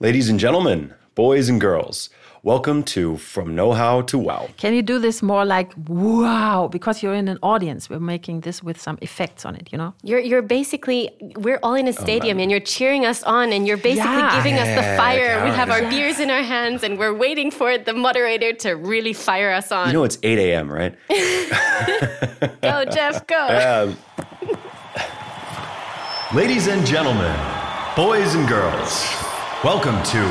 Ladies and gentlemen, boys and girls, welcome to From Know How to Wow. Can you do this more like wow? Because you're in an audience. We're making this with some effects on it, you know? You're you're basically we're all in a stadium and you're cheering us on and you're basically Yeah. giving us the Yeah, fire. We have our yeah. beers in our hands and we're waiting for the moderator to really fire us on. You know it's 8 a.m., right? go Geoff, go. Um, ladies and gentlemen, boys and girls, welcome to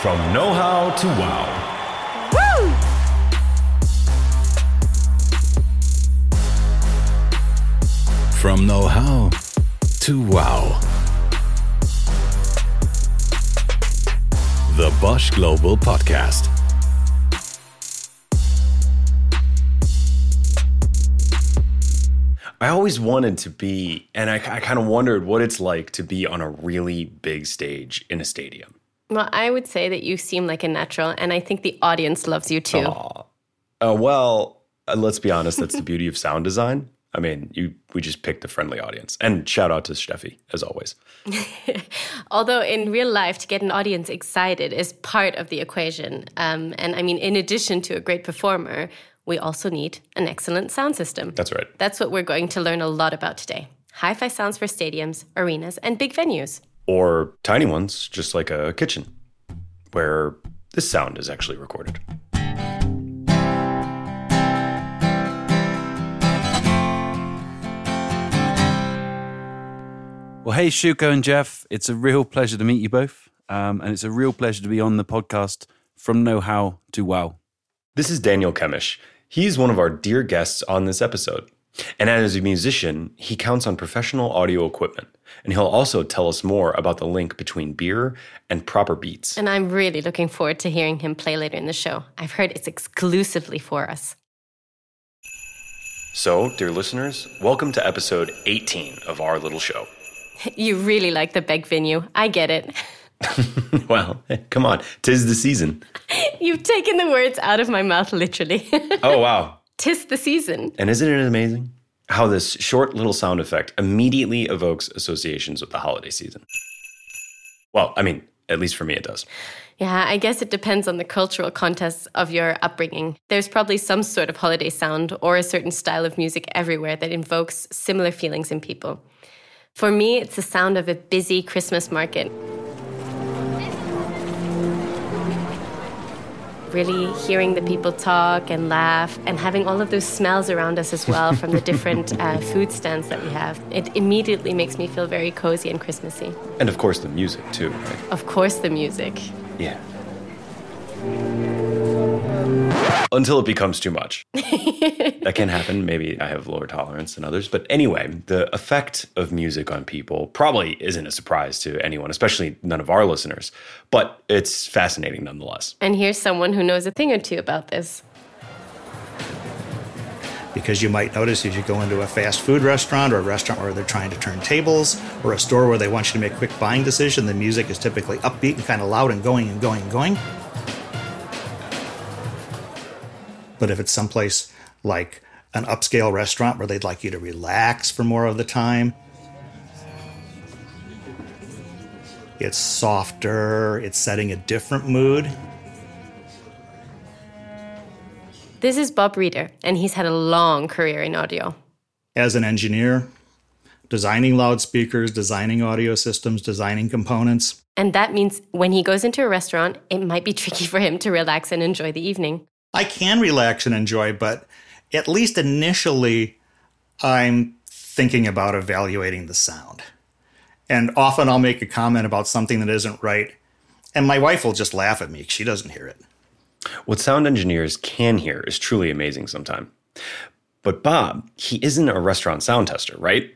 From Know How to Wow. Woo! From know how to wow. The Bosch Global Podcast. I always wanted to be, and I, I kind of wondered what it's like to be on a really big stage in a stadium. Well, I would say that you seem like a natural and I think the audience loves you too. Uh, well, uh, let's be honest, that's the beauty of sound design. I mean, you we just picked a friendly audience. And shout out to Steffi, as always. Although in real life, to get an audience excited is part of the equation. Um, and I mean, in addition to a great performer, we also need an excellent sound system. That's right. That's what we're going to learn a lot about today. Hi fi sounds for stadiums, arenas, and big venues. Or tiny ones, just like a kitchen, where this sound is actually recorded. Well, hey, Shuko and Geoff, it's a real pleasure to meet you both. Um, and it's a real pleasure to be on the podcast from Know How to Wow. This is Daniel Kemish. He's one of our dear guests on this episode. And as a musician, he counts on professional audio equipment. And he'll also tell us more about the link between beer and proper beats. And I'm really looking forward to hearing him play later in the show. I've heard it's exclusively for us. So, dear listeners, welcome to episode 18 of our little show. You really like the big venue. I get it. well, come on, tis the season. You've taken the words out of my mouth, literally. Oh, wow. Tis the season. And isn't it amazing how this short little sound effect immediately evokes associations with the holiday season? Well, I mean, at least for me, it does. Yeah, I guess it depends on the cultural context of your upbringing. There's probably some sort of holiday sound or a certain style of music everywhere that invokes similar feelings in people. For me, it's the sound of a busy Christmas market. Really hearing the people talk and laugh and having all of those smells around us as well from the different uh, food stands that we have. It immediately makes me feel very cozy and Christmassy. And of course, the music, too, right? Of course, the music. Yeah. Until it becomes too much. that can happen. Maybe I have lower tolerance than others. But anyway, the effect of music on people probably isn't a surprise to anyone, especially none of our listeners. But it's fascinating nonetheless. And here's someone who knows a thing or two about this. because you might notice if you go into a fast food restaurant or a restaurant where they're trying to turn tables or a store where they want you to make a quick buying decision, the music is typically upbeat and kind of loud and going and going and going. But if it's someplace like an upscale restaurant where they'd like you to relax for more of the time, it's softer, it's setting a different mood. This is Bob Rieder, and he's had a long career in audio. as an engineer, designing loudspeakers, designing audio systems, designing components. And that means when he goes into a restaurant, it might be tricky for him to relax and enjoy the evening. I can relax and enjoy, but at least initially, I'm thinking about evaluating the sound. And often I'll make a comment about something that isn't right, and my wife will just laugh at me 'cause she doesn't hear it. What sound engineers can hear is truly amazing sometimes. But Bob, he isn't a restaurant sound tester, right?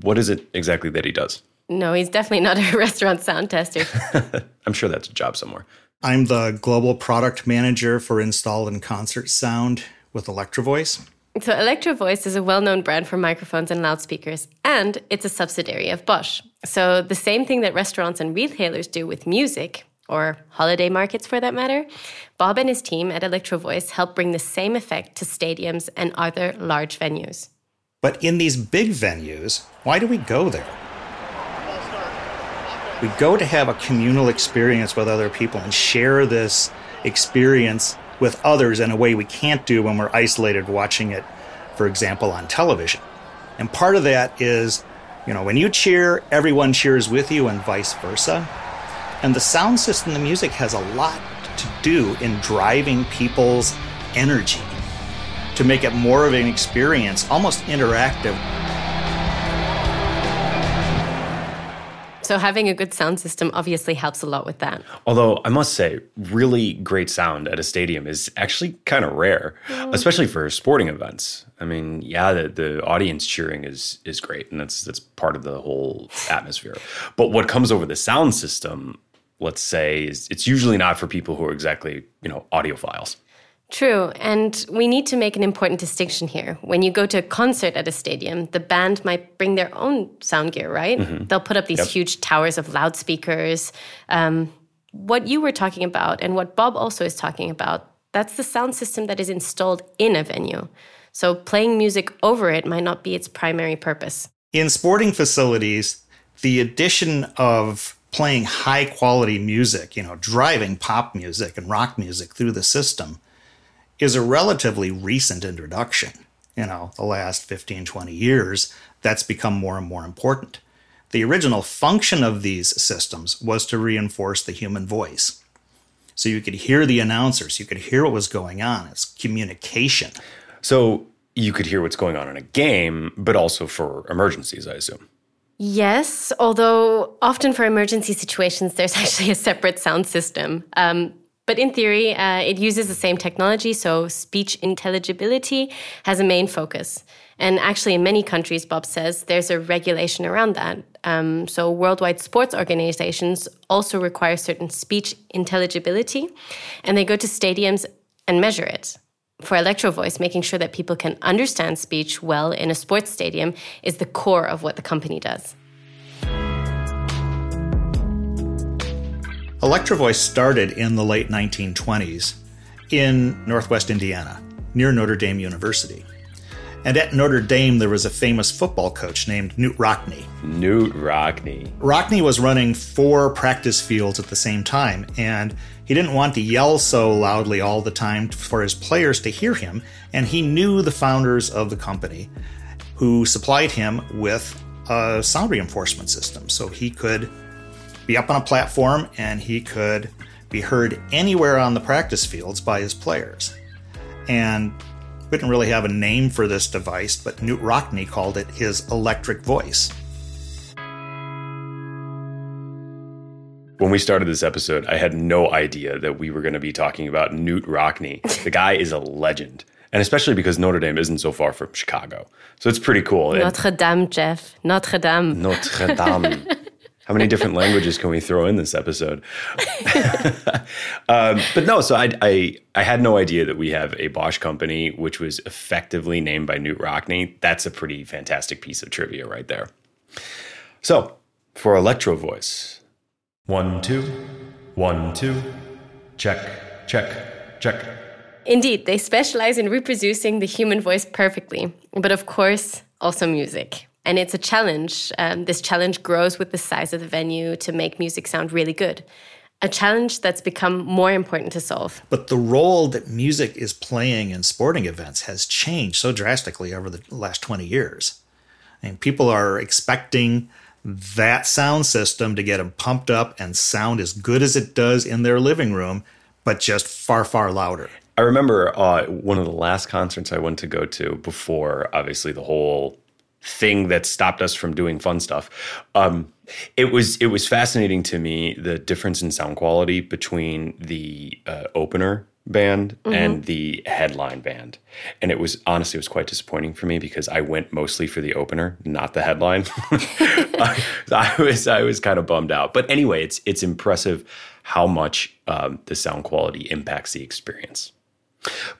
What is it exactly that he does? No, he's definitely not a restaurant sound tester. I'm sure that's a job somewhere. I'm the global product manager for install and concert sound with Electro Voice. so, Electro Voice is a well known brand for microphones and loudspeakers, and it's a subsidiary of Bosch. So, the same thing that restaurants and retailers do with music, or holiday markets for that matter, Bob and his team at Electro Voice help bring the same effect to stadiums and other large venues. But in these big venues, why do we go there? We go to have a communal experience with other people and share this experience with others in a way we can't do when we're isolated watching it, for example, on television. And part of that is, you know, when you cheer, everyone cheers with you and vice versa. And the sound system, the music has a lot to do in driving people's energy to make it more of an experience, almost interactive. So having a good sound system obviously helps a lot with that. Although I must say, really great sound at a stadium is actually kind of rare, mm. especially for sporting events. I mean, yeah, the, the audience cheering is is great, and that's that's part of the whole atmosphere. But what comes over the sound system, let's say, is it's usually not for people who are exactly you know audiophiles. True, and we need to make an important distinction here. When you go to a concert at a stadium, the band might bring their own sound gear, right? They'll put up these Yep. huge towers of loudspeakers. Um, what you were talking about, and what Bob also is talking about, that's the sound system that is installed in a venue. So playing music over it might not be its primary purpose. In sporting facilities, the addition of playing high quality music, you know, driving pop music and rock music through the system is a relatively recent introduction. You know, the last 15, 20 years, that's become more and more important. The original function of these systems was to reinforce the human voice. So you could hear the announcers, you could hear what was going on. It's communication. So you could hear what's going on in a game, but also for emergencies, I assume. Yes, although often for emergency situations, there's actually a separate sound system. Um, but in theory, uh, it uses the same technology, so speech intelligibility has a main focus. And actually, in many countries, Bob says there's a regulation around that. Um, so, worldwide sports organizations also require certain speech intelligibility, and they go to stadiums and measure it. For Electro Voice, making sure that people can understand speech well in a sports stadium is the core of what the company does. Electro Voice started in the late 1920s in Northwest Indiana, near Notre Dame University. And at Notre Dame, there was a famous football coach named Knute Rockne. Knute Rockne. Rockne was running four practice fields at the same time, and he didn't want to yell so loudly all the time for his players to hear him. And he knew the founders of the company who supplied him with a sound reinforcement system so he could be up on a platform and he could be heard anywhere on the practice fields by his players. And we didn't really have a name for this device, but Knute Rockne called it his electric voice. When we started this episode, I had no idea that we were going to be talking about Knute Rockne. The guy is a legend. And especially because Notre Dame isn't so far from Chicago. So it's pretty cool. Notre Dame, Geoff. Notre Dame. Notre Dame. How many different languages can we throw in this episode? um, but no, so I, I I had no idea that we have a Bosch company which was effectively named by Knute Rockne. That's a pretty fantastic piece of trivia right there. So for Electro Voice, one two, one two, check check check. Indeed, they specialize in reproducing the human voice perfectly, but of course, also music. And it's a challenge. Um, this challenge grows with the size of the venue to make music sound really good. A challenge that's become more important to solve. But the role that music is playing in sporting events has changed so drastically over the last 20 years. I mean, people are expecting that sound system to get them pumped up and sound as good as it does in their living room, but just far, far louder. I remember uh, one of the last concerts I went to go to before, obviously, the whole thing that stopped us from doing fun stuff. Um, it was it was fascinating to me the difference in sound quality between the uh, opener band and the headline band, and it was honestly it was quite disappointing for me because I went mostly for the opener, not the headline. I, I was I was kind of bummed out, but anyway, it's it's impressive how much um, the sound quality impacts the experience.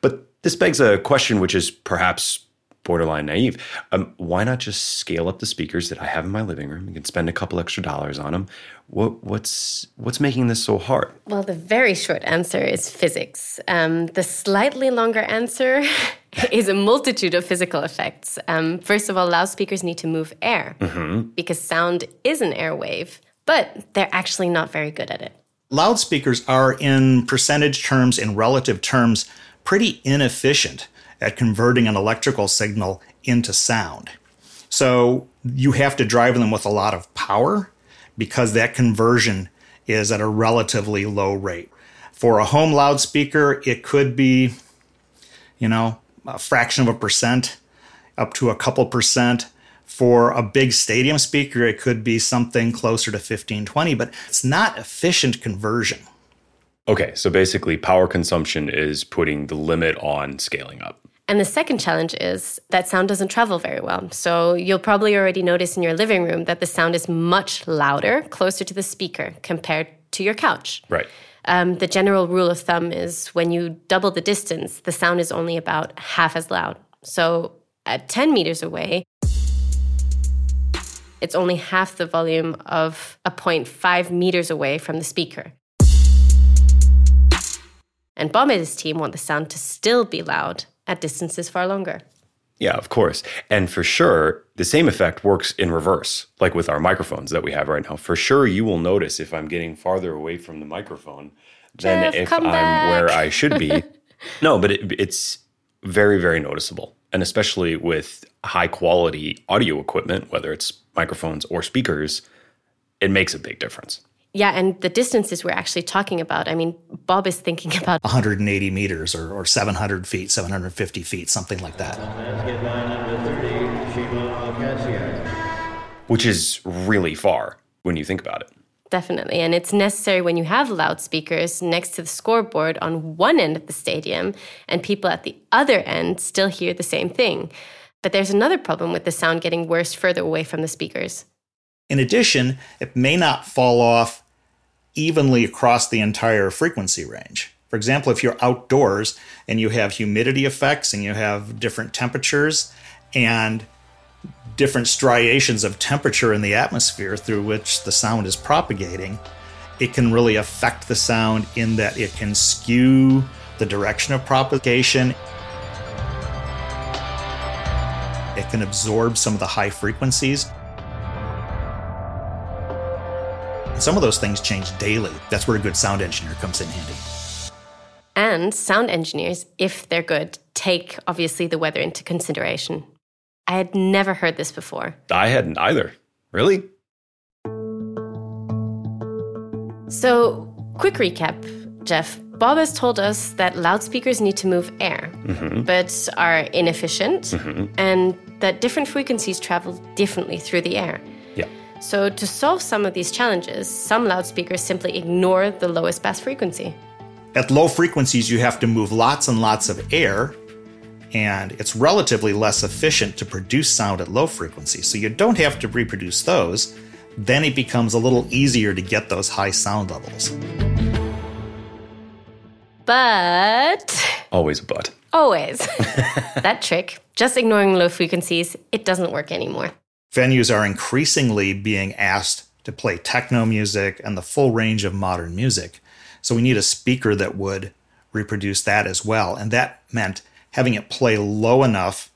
But this begs a question, which is perhaps borderline naive. Um, why not just scale up the speakers that I have in my living room? You can spend a couple extra dollars on them. What, what's what's making this so hard? Well, the very short answer is physics. Um, the slightly longer answer is a multitude of physical effects. Um, first of all, loudspeakers need to move air because sound is an air wave, but they're actually not very good at it. Loudspeakers are, in percentage terms, in relative terms, pretty inefficient at converting an electrical signal into sound. So you have to drive them with a lot of power because that conversion is at a relatively low rate. For a home loudspeaker, it could be, you know, a fraction of a percent up to a couple percent. For a big stadium speaker, it could be something closer to 15, 20, but it's not efficient conversion. Okay, so basically, power consumption is putting the limit on scaling up. And the second challenge is that sound doesn't travel very well. So you'll probably already notice in your living room that the sound is much louder closer to the speaker compared to your couch. Right. Um, the general rule of thumb is when you double the distance, the sound is only about half as loud. So at 10 meters away, it's only half the volume of a point five meters away from the speaker. And Bob and his team want the sound to still be loud at distances far longer. Yeah, of course. And for sure, the same effect works in reverse, like with our microphones that we have right now. For sure, you will notice if I'm getting farther away from the microphone than Geoff, if I'm back. where I should be. no, but it, it's very, very noticeable. And especially with high quality audio equipment, whether it's microphones or speakers, it makes a big difference. Yeah, and the distances we're actually talking about. I mean, Bob is thinking about 180 meters or, or 700 feet, 750 feet, something like that. Basket line number 30, Shima Alcaciak. which is really far when you think about it. definitely, and it's necessary when you have loudspeakers next to the scoreboard on one end of the stadium and people at the other end still hear the same thing. But there's another problem with the sound getting worse further away from the speakers. In addition, it may not fall off evenly across the entire frequency range. For example, if you're outdoors and you have humidity effects and you have different temperatures and different striations of temperature in the atmosphere through which the sound is propagating, it can really affect the sound in that it can skew the direction of propagation. It can absorb some of the high frequencies. Some of those things change daily. That's where a good sound engineer comes in handy. And sound engineers, if they're good, take obviously the weather into consideration. I had never heard this before. I hadn't either. Really? So, quick recap, Geoff. Bob has told us that loudspeakers need to move air, mm-hmm. but are inefficient, mm-hmm. and that different frequencies travel differently through the air. Yeah. So, to solve some of these challenges, some loudspeakers simply ignore the lowest bass frequency. At low frequencies, you have to move lots and lots of air, and it's relatively less efficient to produce sound at low frequencies. So you don't have to reproduce those. Then it becomes a little easier to get those high sound levels. But Always a but. always, that trick, just ignoring low frequencies, it doesn't work anymore. Venues are increasingly being asked to play techno music and the full range of modern music. So we need a speaker that would reproduce that as well. And that meant having it play low enough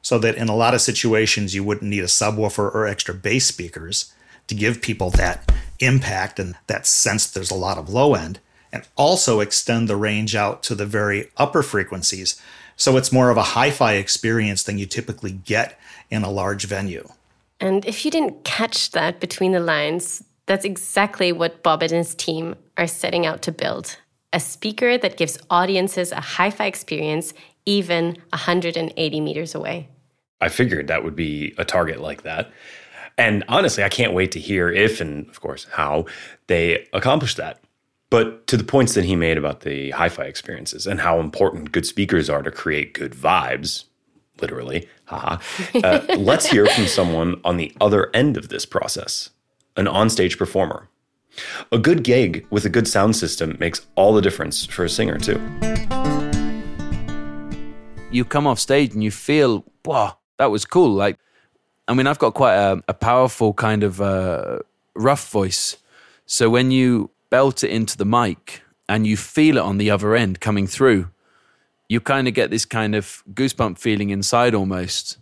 so that in a lot of situations you wouldn't need a subwoofer or extra bass speakers to give people that impact and that sense there's a lot of low end and also extend the range out to the very upper frequencies so it's more of a hi-fi experience than you typically get in a large venue And if you didn't catch that between the lines, that's exactly what Bob and his team are setting out to build a speaker that gives audiences a hi fi experience even 180 meters away. I figured that would be a target like that. And honestly, I can't wait to hear if and, of course, how they accomplish that. But to the points that he made about the hi fi experiences and how important good speakers are to create good vibes, literally, haha, uh, let's hear from someone on the other end of this process an onstage performer. A good gig with a good sound system makes all the difference for a singer, too. you come off stage and you feel, wow, that was cool. Like, I mean, I've got quite a, a powerful kind of uh, rough voice. So when you belt it into the mic and you feel it on the other end coming through, you kind of get this kind of goosebump feeling inside almost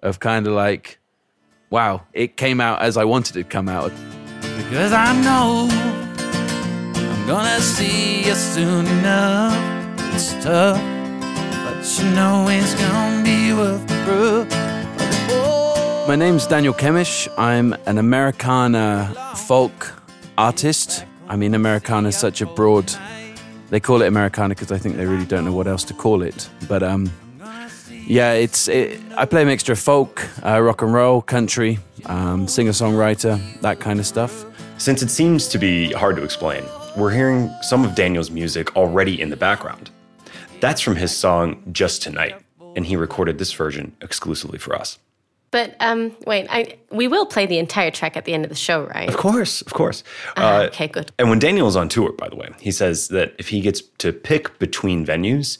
of kind of like, wow, it came out as I wanted it to come out. because I know I'm gonna see you soon enough. It's tough, but you know it's gonna be worth the proof. My name's Daniel Kemish. I'm an Americana folk artist. I mean, Americana is such a broad. They call it Americana because I think they really don't know what else to call it. But um, yeah, it's. It, I play a mixture of folk, uh, rock and roll, country, um, singer songwriter, that kind of stuff. Since it seems to be hard to explain, we're hearing some of Daniel's music already in the background. That's from his song Just Tonight, and he recorded this version exclusively for us. But um, wait, I, we will play the entire track at the end of the show, right? Of course, of course. Ah, okay, good. And when Daniel's on tour, by the way, he says that if he gets to pick between venues,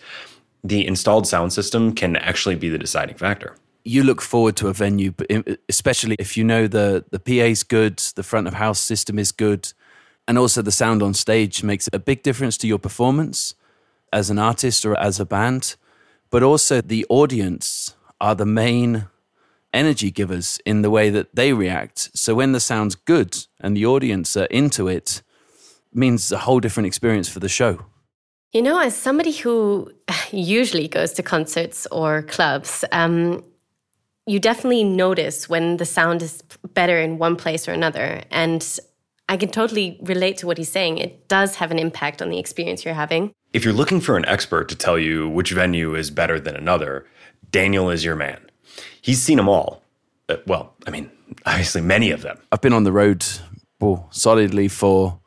the installed sound system can actually be the deciding factor. You look forward to a venue, especially if you know the the PA's good, the front of house system is good, and also the sound on stage makes a big difference to your performance as an artist or as a band. But also the audience are the main energy givers in the way that they react. So when the sound's good and the audience are into it, means a whole different experience for the show. You know, as somebody who usually goes to concerts or clubs, um, you definitely notice when the sound is better in one place or another. And I can totally relate to what he's saying. It does have an impact on the experience you're having. If you're looking for an expert to tell you which venue is better than another, Daniel is your man. He's seen them all. Uh, well, I mean, obviously, many of them. I've been on the road well, solidly for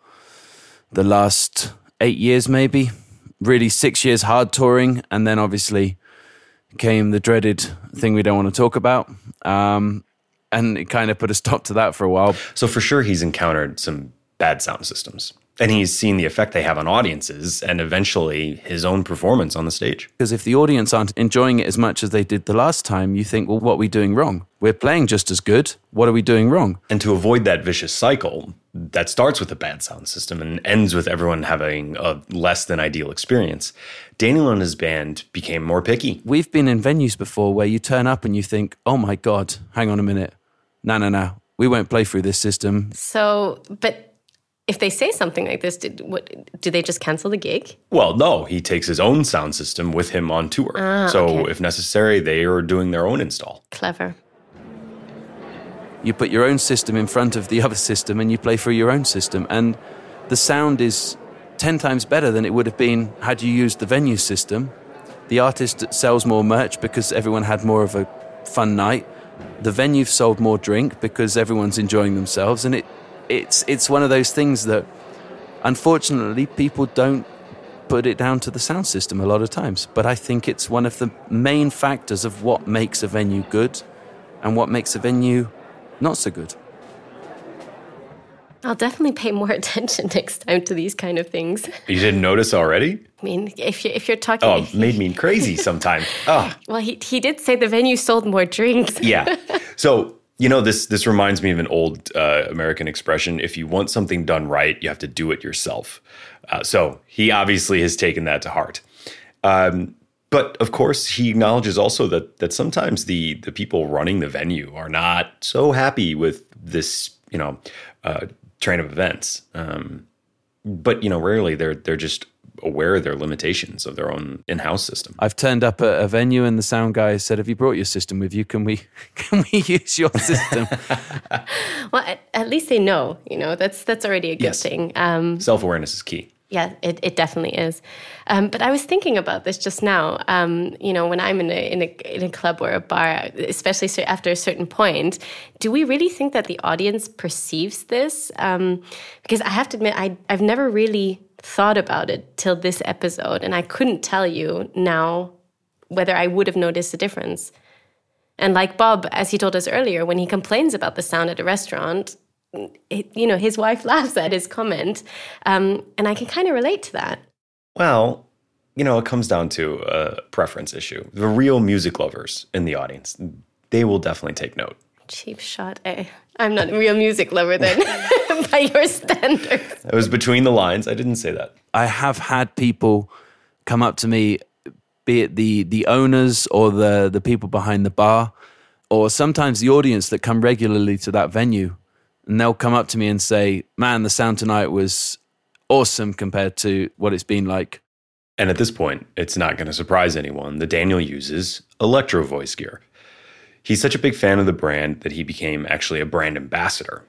the last eight years, maybe. Really, six years hard touring, and then obviously came the dreaded thing we don't want to talk about. Um, and it kind of put a stop to that for a while. So, for sure, he's encountered some bad sound systems. And he's seen the effect they have on audiences and eventually his own performance on the stage. Because if the audience aren't enjoying it as much as they did the last time, you think, well, what are we doing wrong? We're playing just as good. What are we doing wrong? And to avoid that vicious cycle that starts with a bad sound system and ends with everyone having a less than ideal experience, Daniel and his band became more picky. We've been in venues before where you turn up and you think, oh my God, hang on a minute. No, no, no. We won't play through this system. So, but if they say something like this, did, what, do they just cancel the gig? Well, no, he takes his own sound system with him on tour. Ah, so okay. if necessary, they are doing their own install. Clever. You put your own system in front of the other system and you play through your own system. And the sound is 10 times better than it would have been had you used the venue system. The artist sells more merch because everyone had more of a fun night. The venue sold more drink because everyone's enjoying themselves. And it, it's, it's one of those things that unfortunately people don't put it down to the sound system a lot of times. But I think it's one of the main factors of what makes a venue good and what makes a venue not so good. I'll definitely pay more attention next time to these kind of things. You didn't notice already? I mean, if you if you're talking, Oh, it made me crazy sometime. Ah. well, he he did say the venue sold more drinks. yeah. So you know this this reminds me of an old uh, American expression: if you want something done right, you have to do it yourself. Uh, so he obviously has taken that to heart. Um, but of course, he acknowledges also that that sometimes the the people running the venue are not so happy with this, you know, uh, train of events. Um, but you know, rarely they're they're just aware of their limitations of their own in-house system. I've turned up at a venue and the sound guy said, "Have you brought your system with you? Can we can we use your system?" Well, at, at least they know. You know, that's that's already a good Yes. thing. Um, Self-awareness is key. Yeah, it, it definitely is. Um, but I was thinking about this just now. Um, you know, when I'm in a, in a in a club or a bar, especially after a certain point, do we really think that the audience perceives this? Um, because I have to admit, I I've never really thought about it till this episode, and I couldn't tell you now whether I would have noticed a difference. And like Bob, as he told us earlier, when he complains about the sound at a restaurant, you know, his wife laughs at his comment, um, and I can kind of relate to that. Well, you know, it comes down to a preference issue. The real music lovers in the audience, they will definitely take note. Cheap shot, eh? I'm not a real music lover then, by your standards. It was between the lines. I didn't say that. I have had people come up to me, be it the the owners or the the people behind the bar, or sometimes the audience that come regularly to that venue, and they'll come up to me and say, "Man, the sound tonight was awesome compared to what it's been like." And at this point, it's not going to surprise anyone that Daniel uses Electro Voice gear. He's such a big fan of the brand that he became actually a brand ambassador.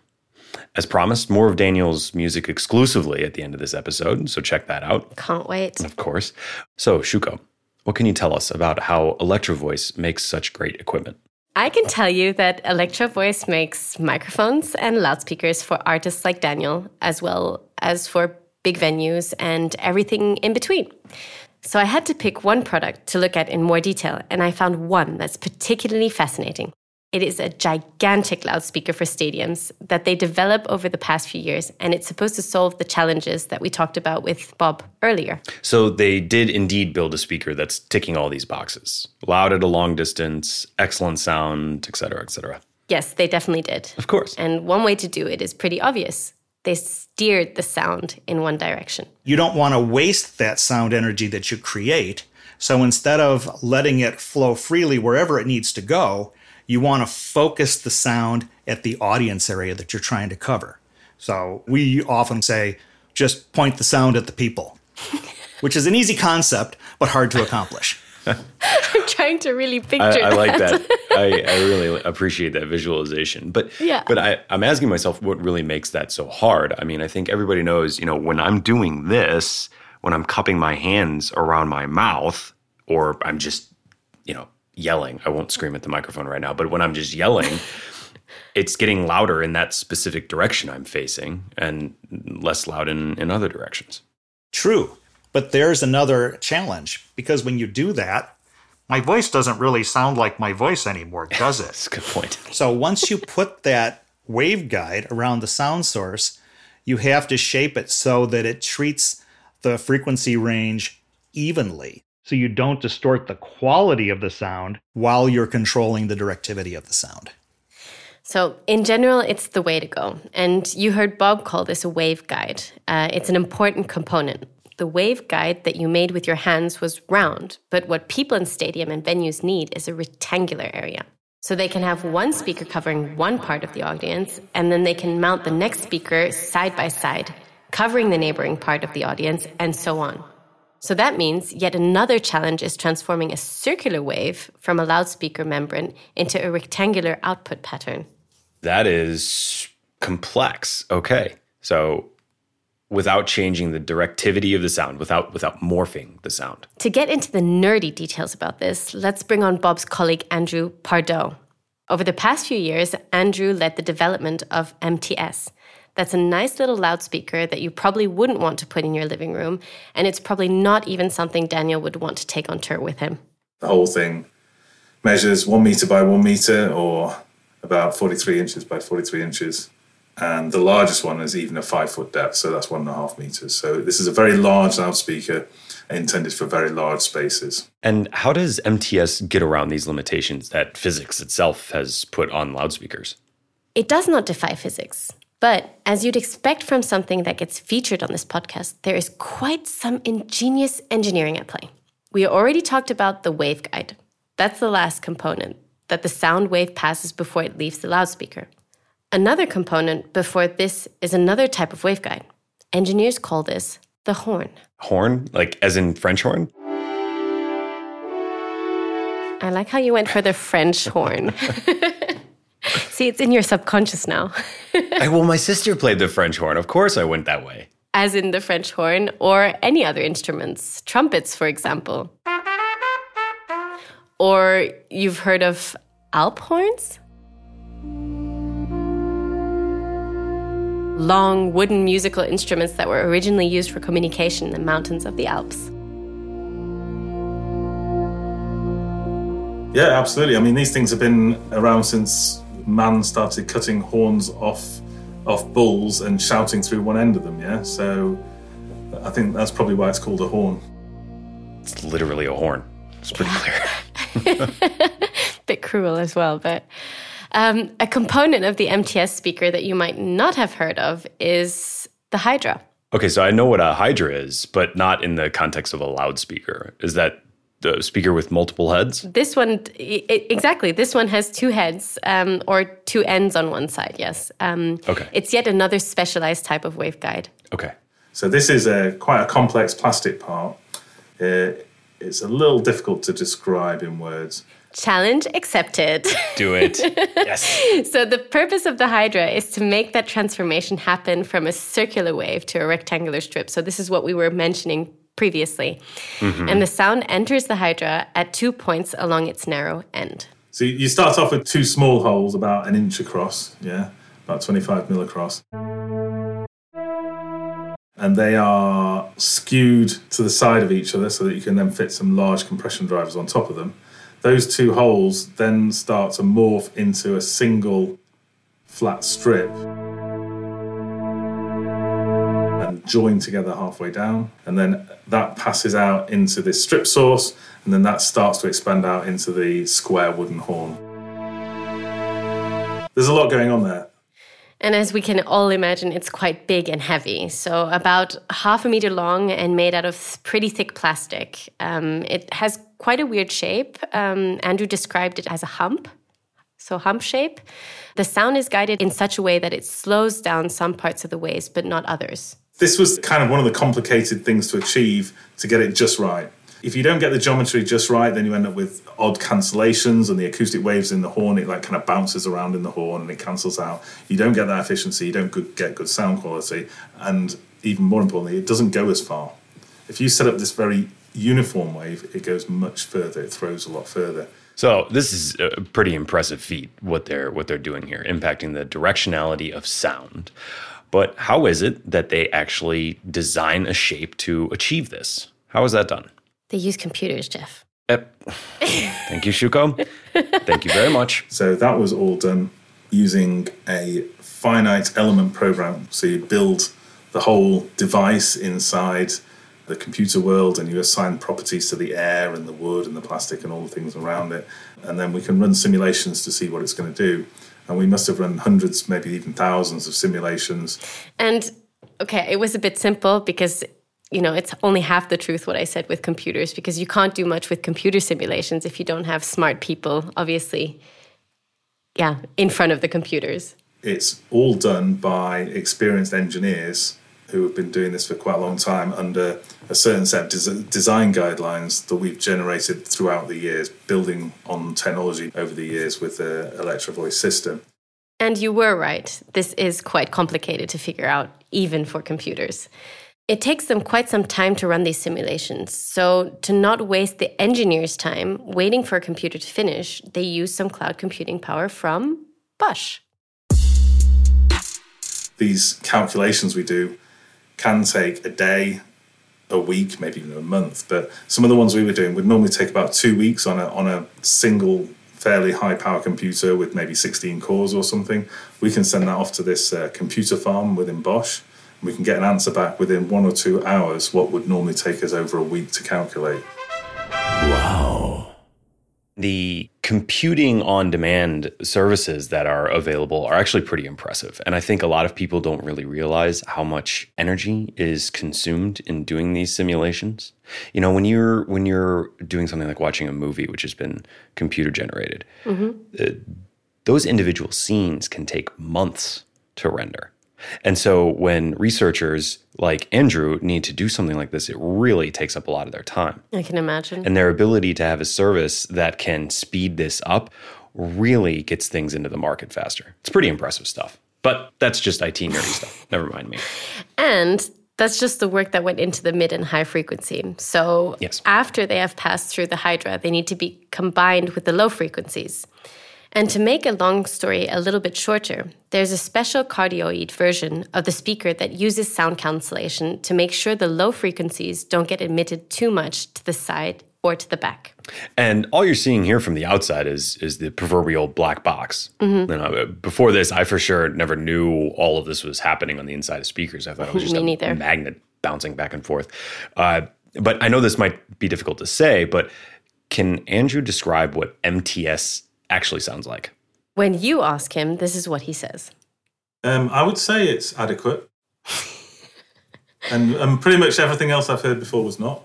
As promised, more of Daniel's music exclusively at the end of this episode, so check that out, Can't wait. of course. So, Shuko, what can you tell us about how Electro Voice makes such great equipment? I can tell you that Electro Voice makes microphones and loudspeakers for artists like Daniel, as well as for big venues and everything in between. So I had to pick one product to look at in more detail, and I found one that's particularly fascinating. It is a gigantic loudspeaker for stadiums that they develop over the past few years, and it's supposed to solve the challenges that we talked about with Bob earlier. So, they did indeed build a speaker that's ticking all these boxes loud at a long distance, excellent sound, et cetera, et cetera. Yes, they definitely did. Of course. And one way to do it is pretty obvious. They steered the sound in one direction. You don't want to waste that sound energy that you create. So instead of letting it flow freely wherever it needs to go, you want to focus the sound at the audience area that you're trying to cover. So we often say, just point the sound at the people, which is an easy concept, but hard to accomplish. I'm trying to really picture I, I like that. that. I, I really appreciate that visualization. But Yeah. but I, I'm asking myself what really makes that so hard. I mean, I think everybody knows, you know, when I'm doing this, when I'm cupping my hands around my mouth, or I'm just, you know, yelling. I won't scream at the microphone right now, but when I'm just yelling, it's getting louder in that specific direction I'm facing and less loud in, in other directions. True. But there's another challenge because when you do that, my voice doesn't really sound like my voice anymore, does it? That's a good point. So once you put that waveguide around the sound source, you have to shape it so that it treats the frequency range evenly. So you don't distort the quality of the sound while you're controlling the directivity of the sound. So, in general, it's the way to go. And you heard Bob call this a wave guide. Uh, it's an important component. The wave guide that you made with your hands was round, but what people in stadium and venues need is a rectangular area. So they can have one speaker covering one part of the audience, and then they can mount the next speaker side by side, covering the neighboring part of the audience, and so on. So that means yet another challenge is transforming a circular wave from a loudspeaker membrane into a rectangular output pattern. That is complex. Okay. So without changing the directivity of the sound, without without morphing the sound. To get into the nerdy details about this, let's bring on Bob's colleague Andrew Pardoe. Over the past few years, Andrew led the development of MTS. That's a nice little loudspeaker that you probably wouldn't want to put in your living room, and it's probably not even something Daniel would want to take on tour with him. The whole thing measures one meter by one meter or about 43 inches by 43 inches. And the largest one is even a five foot depth, so that's one and a half meters. So this is a very large loudspeaker intended for very large spaces. And how does MTS get around these limitations that physics itself has put on loudspeakers? It does not defy physics. But as you'd expect from something that gets featured on this podcast, there is quite some ingenious engineering at play. We already talked about the waveguide. That's the last component that the sound wave passes before it leaves the loudspeaker. Another component before this is another type of waveguide. Engineers call this the horn. Horn, like as in French horn? I like how you went for the French horn. See, it's in your subconscious now. I, well, my sister played the French horn. Of course, I went that way. as in the French horn or any other instruments, trumpets, for example. Or you've heard of Alp horns? Long wooden musical instruments that were originally used for communication in the mountains of the Alps. Yeah, absolutely. I mean, these things have been around since man started cutting horns off off bulls and shouting through one end of them. Yeah, so I think that's probably why it's called a horn. It's literally a horn. It's pretty clear. Bit cruel as well, but um, a component of the MTS speaker that you might not have heard of is the Hydra. Okay, so I know what a Hydra is, but not in the context of a loudspeaker. Is that the speaker with multiple heads. This one, i- i- exactly. This one has two heads um, or two ends on one side. Yes. Um, Okay. It's yet another specialized type of waveguide. Okay. So this is a quite a complex plastic part. Uh, it's a little difficult to describe in words. Challenge accepted. Do it. yes. so the purpose of the Hydra is to make that transformation happen from a circular wave to a rectangular strip. So this is what we were mentioning previously. Mm-hmm. And the sound enters the Hydra at two points along its narrow end. So you start off with two small holes about an inch across, yeah, about 25 mil across. And they are skewed to the side of each other so that you can then fit some large compression drivers on top of them. Those two holes then start to morph into a single flat strip and join together halfway down. And then that passes out into this strip source, and then that starts to expand out into the square wooden horn. There's a lot going on there. And as we can all imagine, it's quite big and heavy. So, about half a meter long and made out of pretty thick plastic. Um, it has quite a weird shape. Um, Andrew described it as a hump. So, hump shape. The sound is guided in such a way that it slows down some parts of the waves, but not others. This was kind of one of the complicated things to achieve to get it just right. If you don't get the geometry just right, then you end up with odd cancellations and the acoustic waves in the horn, it like kind of bounces around in the horn and it cancels out. You don't get that efficiency, you don't get good sound quality, and even more importantly, it doesn't go as far. If you set up this very uniform wave, it goes much further, it throws a lot further. So this is a pretty impressive feat what they're what they're doing here, impacting the directionality of sound. But how is it that they actually design a shape to achieve this? How is that done? They use computers, Geoff. Ep- Thank you, Shuko. Thank you very much. So that was all done using a finite element program. So you build the whole device inside the computer world and you assign properties to the air and the wood and the plastic and all the things around it. And then we can run simulations to see what it's going to do. And we must have run hundreds, maybe even thousands of simulations. And okay, it was a bit simple because you know it's only half the truth what I said with computers because you can't do much with computer simulations if you don't have smart people, obviously. Yeah, in front of the computers. It's all done by experienced engineers who have been doing this for quite a long time under a certain set of des- design guidelines that we've generated throughout the years, building on technology over the years with the Electro Voice system. And you were right. This is quite complicated to figure out, even for computers. It takes them quite some time to run these simulations. So, to not waste the engineer's time waiting for a computer to finish, they use some cloud computing power from Bosch. These calculations we do can take a day, a week, maybe even a month. But some of the ones we were doing would normally take about two weeks on a on a single fairly high power computer with maybe 16 cores or something. We can send that off to this uh, computer farm within Bosch. And we can get an answer back within one or two hours, what would normally take us over a week to calculate. Wow. The computing on demand services that are available are actually pretty impressive. And I think a lot of people don't really realize how much energy is consumed in doing these simulations. You know, when you're when you're doing something like watching a movie which has been computer generated, uh, those individual scenes can take months to render. And so when researchers like Andrew need to do something like this, it really takes up a lot of their time I can imagine. and their ability to have a service that can speed this up really gets things into the market faster. It's pretty impressive stuff. But that's just IT nerdy stuff. Never mind me. And that's just the work that went into the mid and high frequency. So Yes. after they have passed through the Hydra, they need to be combined with the low frequencies. And to make a long story a little bit shorter, there's a special cardioid version of the speaker that uses sound cancellation to make sure the low frequencies don't get emitted too much to the side or to the back. And all you're seeing here from the outside is is the proverbial black box. You know, before this, I for sure never knew all of this was happening on the inside of speakers. I thought it was just a neither. magnet bouncing back and forth. Uh, but I know this might be difficult to say, but can Andrew describe what MTS actually sounds like? When you ask him, this is what he says. Um, I would say it's adequate. and, and pretty much everything else I've heard before was not.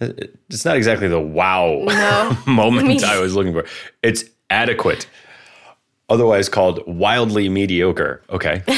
It's not exactly the wow No. moment Me- I was looking for. It's adequate. Otherwise called wildly mediocre. Okay.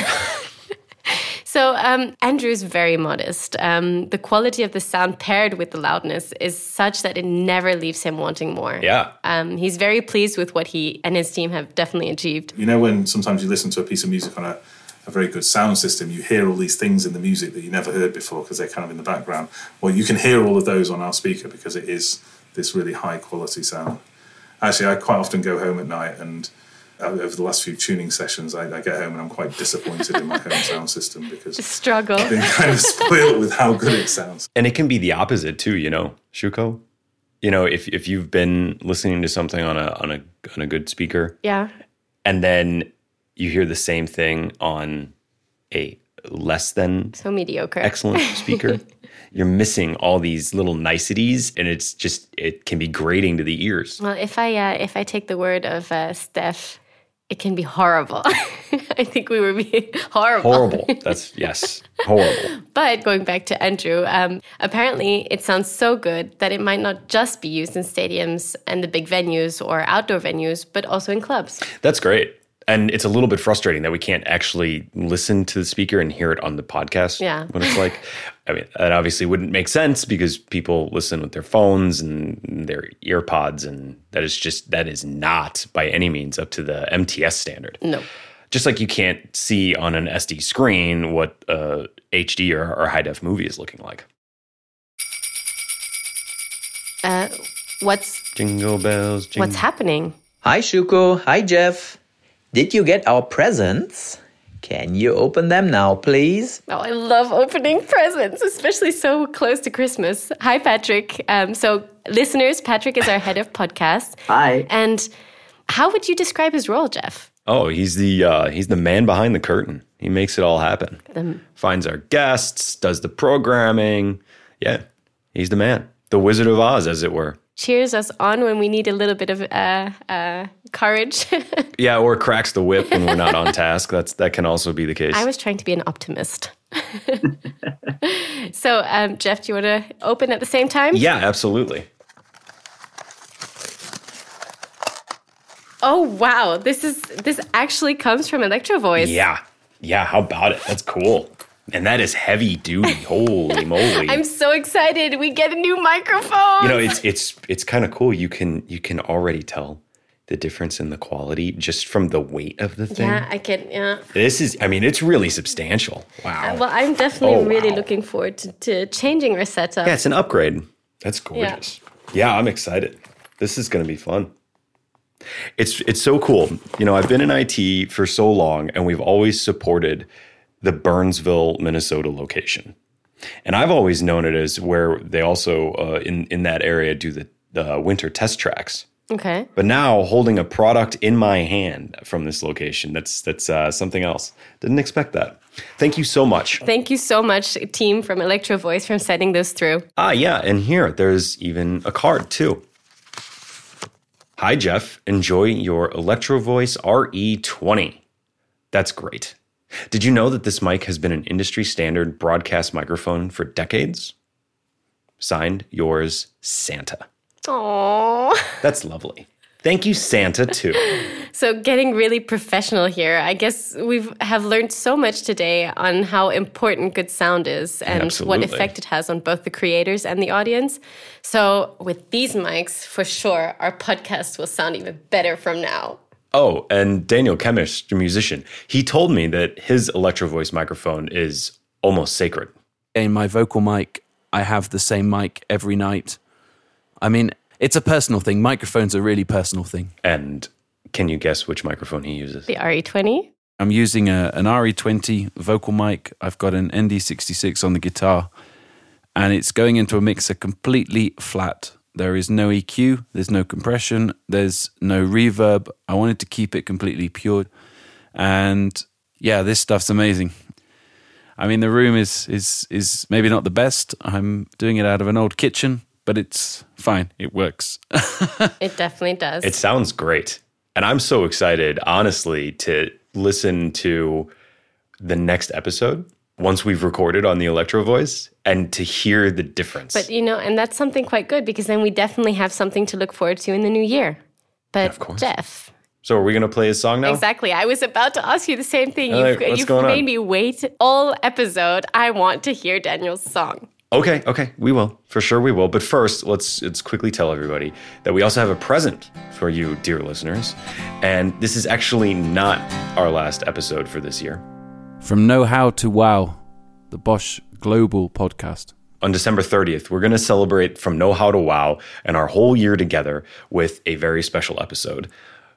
So um, Andrew is very modest. Um, the quality of the sound paired with the loudness is such that it never leaves him wanting more. Yeah. Um, he's very pleased with what he and his team have definitely achieved. You know, when sometimes you listen to a piece of music on a, a very good sound system, you hear all these things in the music that you never heard before because they're kind of in the background. Well, you can hear all of those on our speaker because it is this really high quality sound. Actually, I quite often go home at night and over the last few tuning sessions, I, I get home and I'm quite disappointed in my home sound system because struggle. I've Struggle. been kind of spoiled with how good it sounds. And it can be the opposite too, you know, Shuko. You know, if if you've been listening to something on a on a on a good speaker Yeah. and then you hear the same thing on a less than So mediocre. excellent speaker, you're missing all these little niceties and it's just it can be grating to the ears. Well, if I uh, if I take the word of uh, Steph, it can be horrible. I think we were being horrible. Horrible. That's yes, horrible. But going back to Andrew, um, apparently it sounds so good that it might not just be used in stadiums and the big venues or outdoor venues, but also in clubs. That's great. And it's a little bit frustrating that we can't actually listen to the speaker and hear it on the podcast. Yeah. When it's like, I mean, that obviously wouldn't make sense because people listen with their phones and their earpods, and that is just, that is not by any means up to the MTS standard. No. Just like you can't see on an SD screen what a HD or, or high def movie is looking like. Uh, what's Jingle bells, jingle what's happening? Hi, Shuko. Hi, Geoff. Did you get our presents? Can you open them now, please? Oh, I love opening presents, especially so close to Christmas. Hi, Patrick. Um, so, listeners, Patrick is our head of podcast. Hi. And how would you describe his role, Geoff? Oh, he's the uh, he's the man behind the curtain. He makes it all happen. Finds our guests, does the programming. Yeah, he's the man, the Wizard of Oz, as it were. Cheers us on when we need a little bit of uh, uh, courage. Yeah, or cracks the whip when we're not on task. That's that can also be the case. I was trying to be an optimist. so, um, Geoff, do you want to open at the same time? yeah, absolutely. Oh wow, this is this actually comes from Electro Voice. Yeah, yeah. How about it? That's cool. And that is heavy duty. Holy moly! I'm so excited. We get a new microphone. you know, it's it's it's kind of cool. You can you can already tell the difference in the quality just from the weight of the thing. yeah, I can. Yeah. This is, I mean, it's really substantial. Wow. Uh, well, I'm definitely Oh, really wow. looking forward to, to changing our setup. Yeah, it's an upgrade. That's gorgeous. Yeah, I'm excited. This is going to be fun. It's it's so cool. You know, I've been in IT for so long and we've always supported the Burnsville, Minnesota location. And I've always known it as where they also uh, in in that area do the the winter test tracks. Okay. But now holding a product in my hand from this location, that's that's uh, something else. Didn't expect that. Thank you so much. Thank you so much, team from Electro Voice, for sending this through. Ah, yeah, and here there's even a card too. Hi, Geoff. Enjoy your Electro Voice RE20. That's great. Did you know that this mic has been an industry standard broadcast microphone for decades? Signed, yours, Santa. Aww. That's lovely. Thank you, Santa, too. So getting really professional here. I guess we've have learned so much today on how important good sound is and what effect it has on both the creators and the audience. So with these mics, for sure, our podcast will sound even better from now. Oh, and Daniel Kemish, the musician, he told me that his Electro Voice microphone is almost sacred. in my vocal mic, I have the same mic every night. I mean, it's a personal thing. Microphones are a really personal thing. And can you guess which microphone he uses? The RE20. I'm using a, an RE20 vocal mic. I've got an ND66 on the guitar, and it's going into a mixer completely flat. There is no EQ, there's no compression, there's no reverb. I wanted to keep it completely pure. And yeah, this stuff's amazing. I mean, the room is is is maybe not the best. I'm doing it out of an old kitchen, but it's fine. It works. It definitely does. It sounds great. And I'm so excited, honestly, to listen to the next episode once we've recorded on the electro voice and to hear the difference. But you know, and that's something quite good because then we definitely have something to look forward to in the new year. But Of course. Geoff, so are we going to play a song now? exactly. I was about to ask you the same thing. All You've, you've made on? me wait all episode. I want to hear Daniel's song. Okay, okay, we will. For sure we will. But first, let's let's quickly tell everybody that we also have a present for you, dear listeners. And this is actually not our last episode for this year. From Know How to Wow, the Bosch Global podcast. On December 30th, we're going to celebrate from Know How to Wow and our whole year together with a very special episode.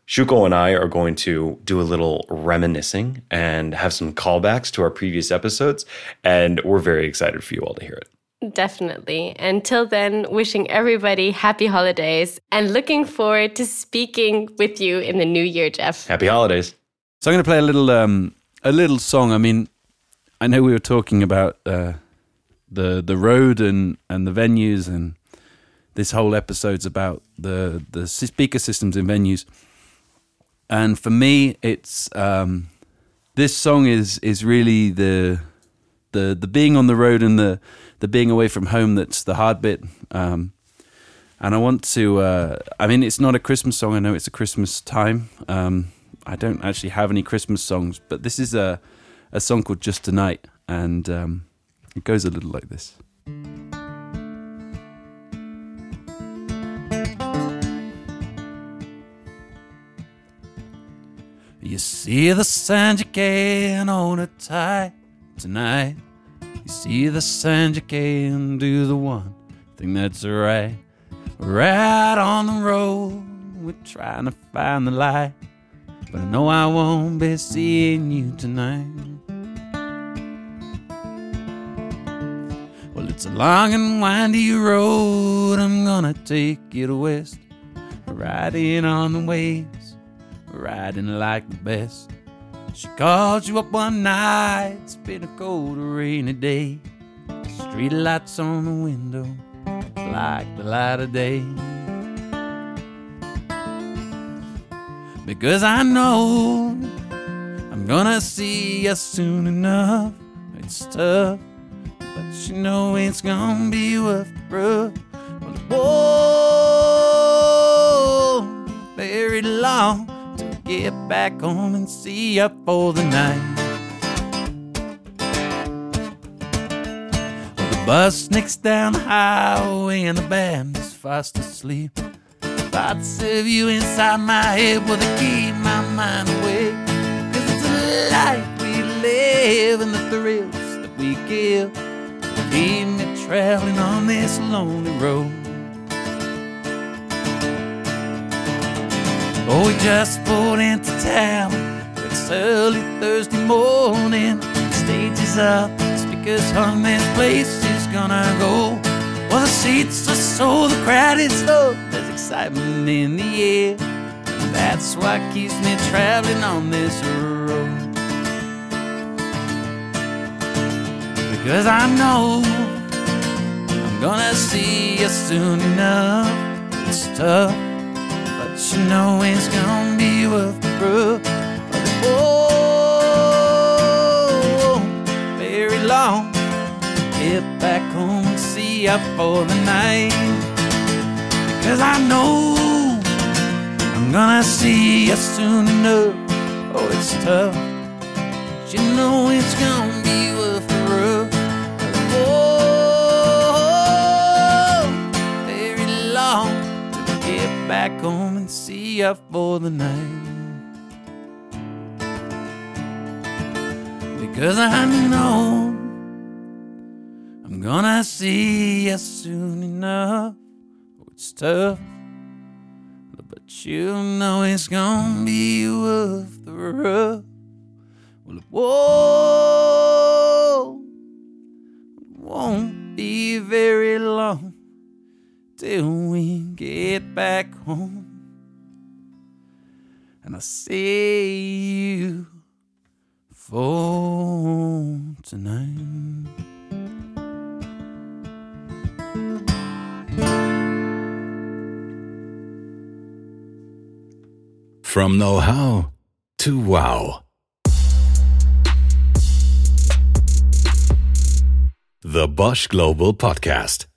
Shuko and I are going to do a little reminiscing and have some callbacks to our previous episodes, and we're very excited for you all to hear it. Definitely. Until then, wishing everybody happy holidays and looking forward to speaking with you in the new year, Geoff. Happy holidays. So I'm going to play a little um, a little song. I mean, I know we were talking about uh, the the road and and the venues, and this whole episode's about the the speaker systems in venues. And for me, it's um, this song is is really the the the being on the road and the the being away from home that's the hard bit. Um, and I want to. Uh, I mean, it's not a Christmas song. I know it's a Christmas time. Um, I don't actually have any Christmas songs, but this is a a song called "Just Tonight," and um, it goes a little like this. You see the sand you can hold it tight tonight. You see the sand you can do the one thing that's right. Right on the road, we're trying to find the light. But I know I won't be seeing you tonight. Well, it's a long and windy road. I'm gonna take it west. Riding on the waves, riding like the best. She called you up one night. It's been a cold, rainy day. Street lights on the window, like the light of day. Because I know I'm gonna see you soon enough. It's tough, but you know it's gonna be worth it be very long to get back home and see you for the night. The bus sneaks down the highway and the band is fast asleep. Thoughts of you inside my head will they keep my mind awake. Cause it's a life we live and the thrills that we give keep me traveling on this lonely road. Oh, we just pulled into town. It's early Thursday morning. Stage is up, speakers hung. This place is gonna go. Well, the seats are so, the crowd is low. Excitement in the air. That's what keeps me traveling on this road. Because I know I'm gonna see you soon enough. It's tough, but you know it's gonna be worth the won't be oh, very long. Get back home and see you for the night. Because I know I'm gonna see you soon enough. Oh, it's tough. But you know it's gonna be worth the road. Oh, very long to get back home and see you for the night. Because I know I'm gonna see you soon enough. It's tough, but you know it's gonna be worth the rough. Well, it won't be very long till we get back home. And I see you for tonight. From know how to wow. The Bosch Global Podcast.